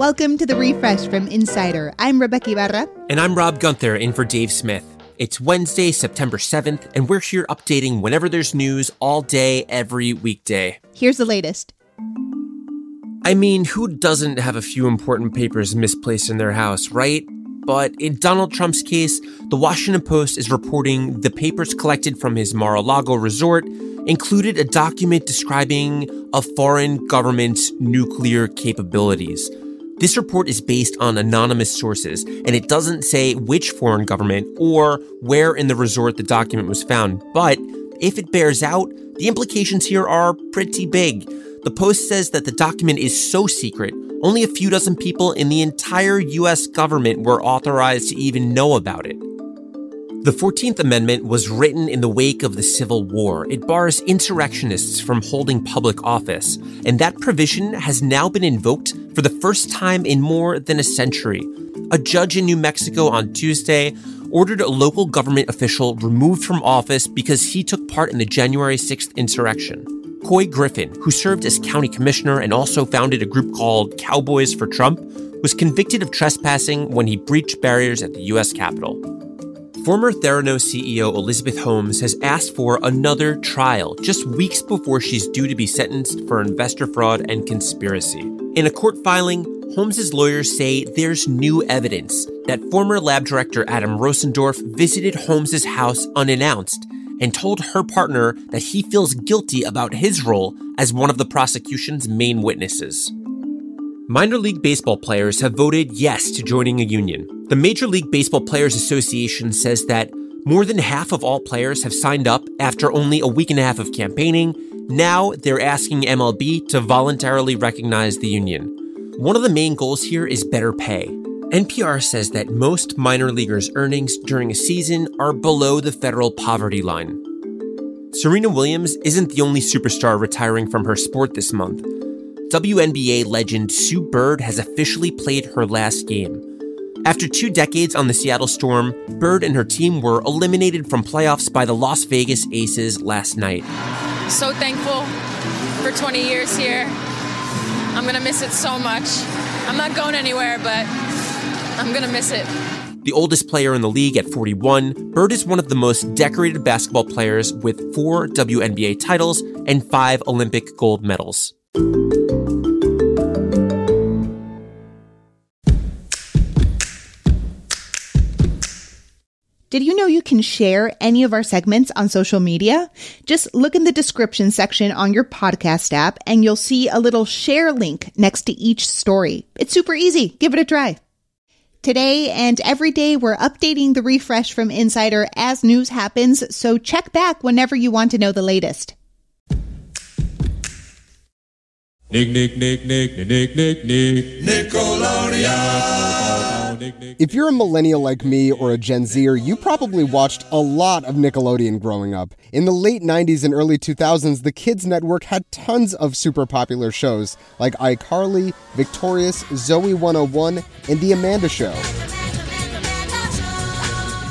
Welcome to the refresh from Insider. I'm Rebeca Ibarra. And I'm Rob Gunther in for Dave Smith. It's Wednesday, September 7th, and we're here updating whenever there's news all day, every weekday. Here's the latest. I mean, who doesn't have a few important papers misplaced in their house, right? But in Donald Trump's case, the Washington Post is reporting the papers collected from his Mar a Lago resort included a document describing a foreign government's nuclear capabilities. This report is based on anonymous sources, and it doesn't say which foreign government or where in the resort the document was found. But if it bears out, the implications here are pretty big. The Post says that the document is so secret, only a few dozen people in the entire US government were authorized to even know about it. The 14th Amendment was written in the wake of the Civil War. It bars insurrectionists from holding public office, and that provision has now been invoked for the first time in more than a century. A judge in New Mexico on Tuesday ordered a local government official removed from office because he took part in the January 6th insurrection. Couy Griffin, who served as county commissioner and also founded a group called Cowboys for Trump, was convicted of trespassing when he breached barriers at the U.S. Capitol. Former Theranos CEO Elizabeth Holmes has asked for another trial just weeks before she's due to be sentenced for investor fraud and conspiracy. In a court filing, Holmes's lawyers say there's new evidence that former lab director Adam Rosendorff visited Holmes's house unannounced and told her partner that he feels guilty about his role as one of the prosecution's main witnesses. Minor League Baseball players have voted yes to joining a union. The Major League Baseball Players Association says that more than half of all players have signed up after only a week and a half of campaigning. Now they're asking MLB to voluntarily recognize the union. One of the main goals here is better pay. NPR says that most minor leaguers' earnings during a season are below the federal poverty line. Serena Williams isn't the only superstar retiring from her sport this month. WNBA legend Sue Bird has officially played her last game. After two decades on the Seattle Storm, Bird and her team were eliminated from playoffs by the Las Vegas Aces last night. So thankful for 20 years here. I'm going to miss it so much. I'm not going anywhere, but I'm going to miss it. The oldest player in the league at 41, Bird is one of the most decorated basketball players with four WNBA titles and five Olympic gold medals. Did you know you can share any of our segments on social media? Just look in the description section on your podcast app and you'll see a little share link next to each story. It's super easy. Give it a try. Today and every day, we're updating the refresh from Insider as news happens, so check back whenever you want to know the latest. Nick, Nick, Nick, Nick, Nick, Nick, Nick, Nickelodeon. If you're a millennial like me or a Gen Zer, you probably watched a lot of Nickelodeon growing up. In the late 90s and early 2000s, the Kids Network had tons of super popular shows like iCarly, Victorious, Zoey 101, and The Amanda Show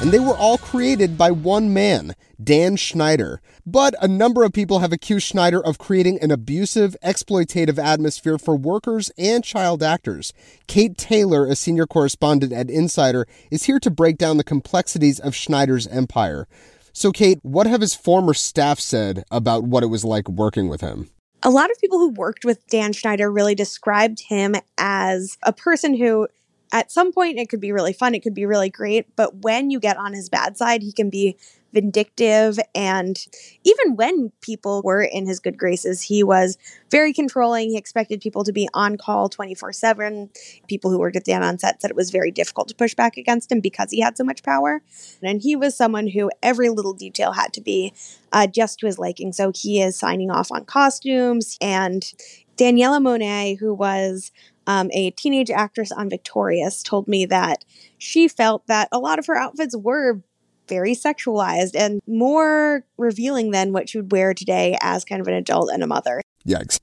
and they were all created by one man, Dan Schneider. But a number of people have accused Schneider of creating an abusive, exploitative atmosphere for workers and child actors. Kate Taylor, a senior correspondent at Insider, is here to break down the complexities of Schneider's empire. So, Kate, what have his former staff said about what it was like working with him? A lot of people who worked with Dan Schneider really described him as a person who at some point it could be really fun, it could be really great, but when you get on his bad side, he can be vindictive and even when people were in his good graces, he was very controlling. He expected people to be on call 24/7. People who worked at Dan on set said it was very difficult to push back against him because he had so much power. And he was someone who every little detail had to be uh, just to his liking. So he is signing off on costumes and Daniella Monet, who was um, a teenage actress on Victorious told me that she felt that a lot of her outfits were very sexualized and more revealing than what she would wear today as kind of an adult and a mother. Yikes.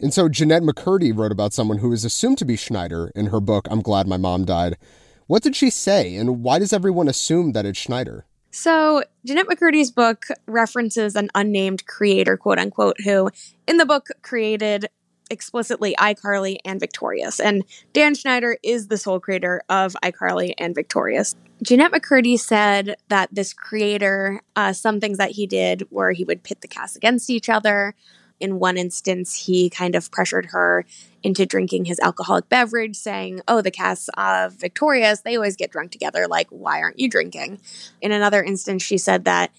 And so Jennette McCurdy wrote about someone who is assumed to be Schneider in her book, I'm Glad My Mom Died. What did she say, and why does everyone assume that it's Schneider? So, Jennette McCurdy's book references an unnamed creator, quote unquote, who in the book created explicitly iCarly and Victorious. And Dan Schneider is the sole creator of iCarly and Victorious. Jennette McCurdy said that this creator, uh, some things that he did were he would pit the cast against each other. In one instance, he kind of pressured her into drinking his alcoholic beverage, saying, Oh, the cast of Victorious, they always get drunk together. Like, why aren't you drinking? In another instance, she said that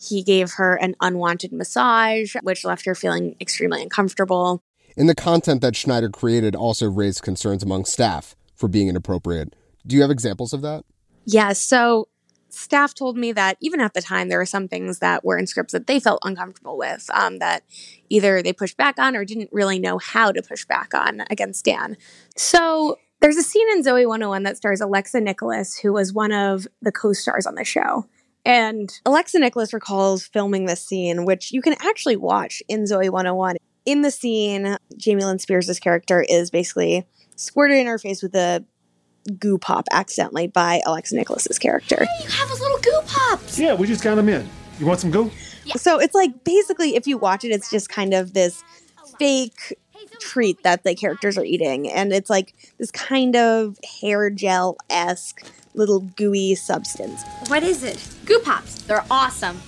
he gave her an unwanted massage, which left her feeling extremely uncomfortable. And the content that Schneider created also raised concerns among staff for being inappropriate. Do you have examples of that? Yeah, so staff told me that even at the time, there were some things that were in scripts that they felt uncomfortable with, um, that either they pushed back on or didn't really know how to push back on against Dan. So there's a scene in Zoey 101 that stars Alexa Nikolas, who was one of the co stars on the show. And Alexa Nikolas recalls filming this scene, which you can actually watch in Zoey 101. In the scene, Jamie Lynn Spears' character is basically squirted in her face with a goo pop accidentally by Alexa Nikolas's character. You have those little goo pops. Yeah, we just got them in. You want some goo? So it's like basically, if you watch it, it's just kind of this fake treat that the characters are eating. And it's like this kind of hair gel esque little gooey substance. What is it? Goo pops. They're awesome.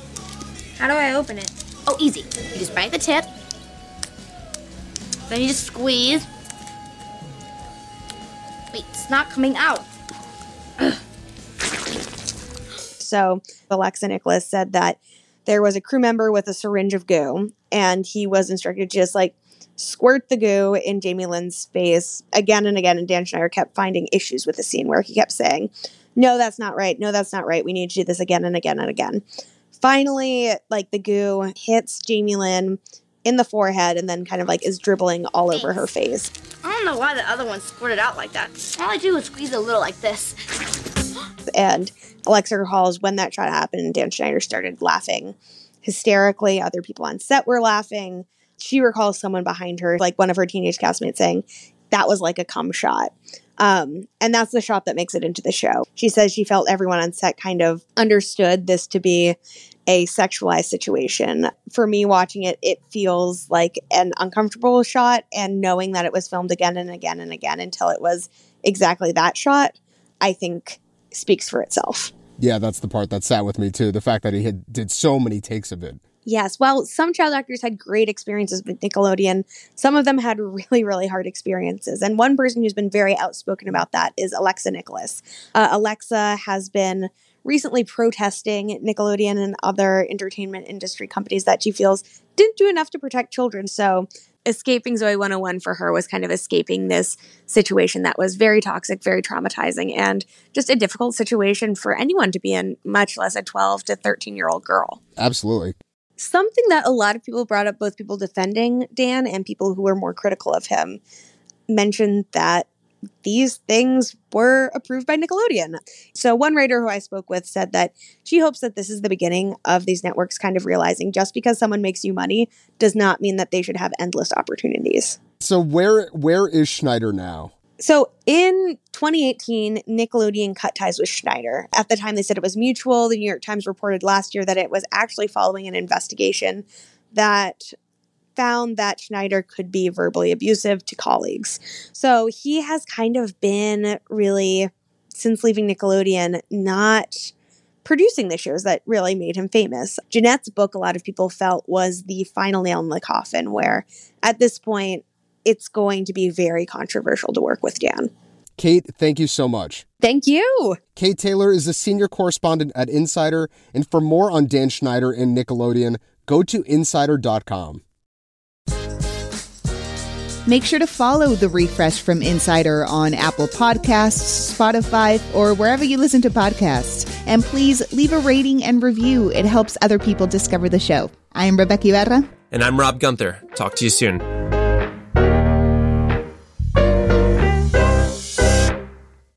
How do I open it? Oh, easy. You just bite the tip. Then you just squeeze. Wait, it's not coming out. So Alexa Nikolas said that there was a crew member with a syringe of goo, and he was instructed to just like squirt the goo in Jamie Lynn's face again and again. And Dan Schneider kept finding issues with the scene where he kept saying, No, that's not right. No, that's not right. We need to do this again and again and again. Finally, like the goo hits Jamie Lynn in the forehead and then kind of like is dribbling all over her face. I don't know why the other one squirted out like that. All I do is squeeze a little like this. And Alexa recalls when that shot happened, Dan Schneider started laughing hysterically. Other people on set were laughing. She recalls someone behind her, like one of her teenage castmates, saying, That was like a cum shot. Um, and that's the shot that makes it into the show. She says she felt everyone on set kind of understood this to be a sexualized situation. For me watching it, it feels like an uncomfortable shot, and knowing that it was filmed again and again and again until it was exactly that shot, I think speaks for itself. Yeah, that's the part that sat with me too. The fact that he had did so many takes of it. Yes, well, some child actors had great experiences with Nickelodeon. Some of them had really, really hard experiences. And one person who's been very outspoken about that is Alexa Nikolas. Uh, Alexa has been recently protesting Nickelodeon and other entertainment industry companies that she feels didn't do enough to protect children. So, escaping Zoey 101 for her was kind of escaping this situation that was very toxic, very traumatizing, and just a difficult situation for anyone to be in, much less a 12 to 13 year old girl. Absolutely. Something that a lot of people brought up, both people defending Dan and people who were more critical of him, mentioned that these things were approved by Nickelodeon. So, one writer who I spoke with said that she hopes that this is the beginning of these networks kind of realizing just because someone makes you money does not mean that they should have endless opportunities. So where where is Schneider now? So in 2018, Nickelodeon cut ties with Schneider. At the time, they said it was mutual. The New York Times reported last year that it was actually following an investigation that found that Schneider could be verbally abusive to colleagues. So he has kind of been really, since leaving Nickelodeon, not producing the shows that really made him famous. Jennette's book, a lot of people felt, was the final nail in the coffin, where at this point, it's going to be very controversial to work with Dan. Kate, thank you so much. Thank you. Kate Taylor is a senior correspondent at Insider, and for more on Dan Schneider and Nickelodeon, go to insider.com. Make sure to follow the refresh from Insider on Apple Podcasts, Spotify, or wherever you listen to podcasts. And please leave a rating and review. It helps other people discover the show. I am Rebeca Ibarra. And I'm Rob Gunther. Talk to you soon.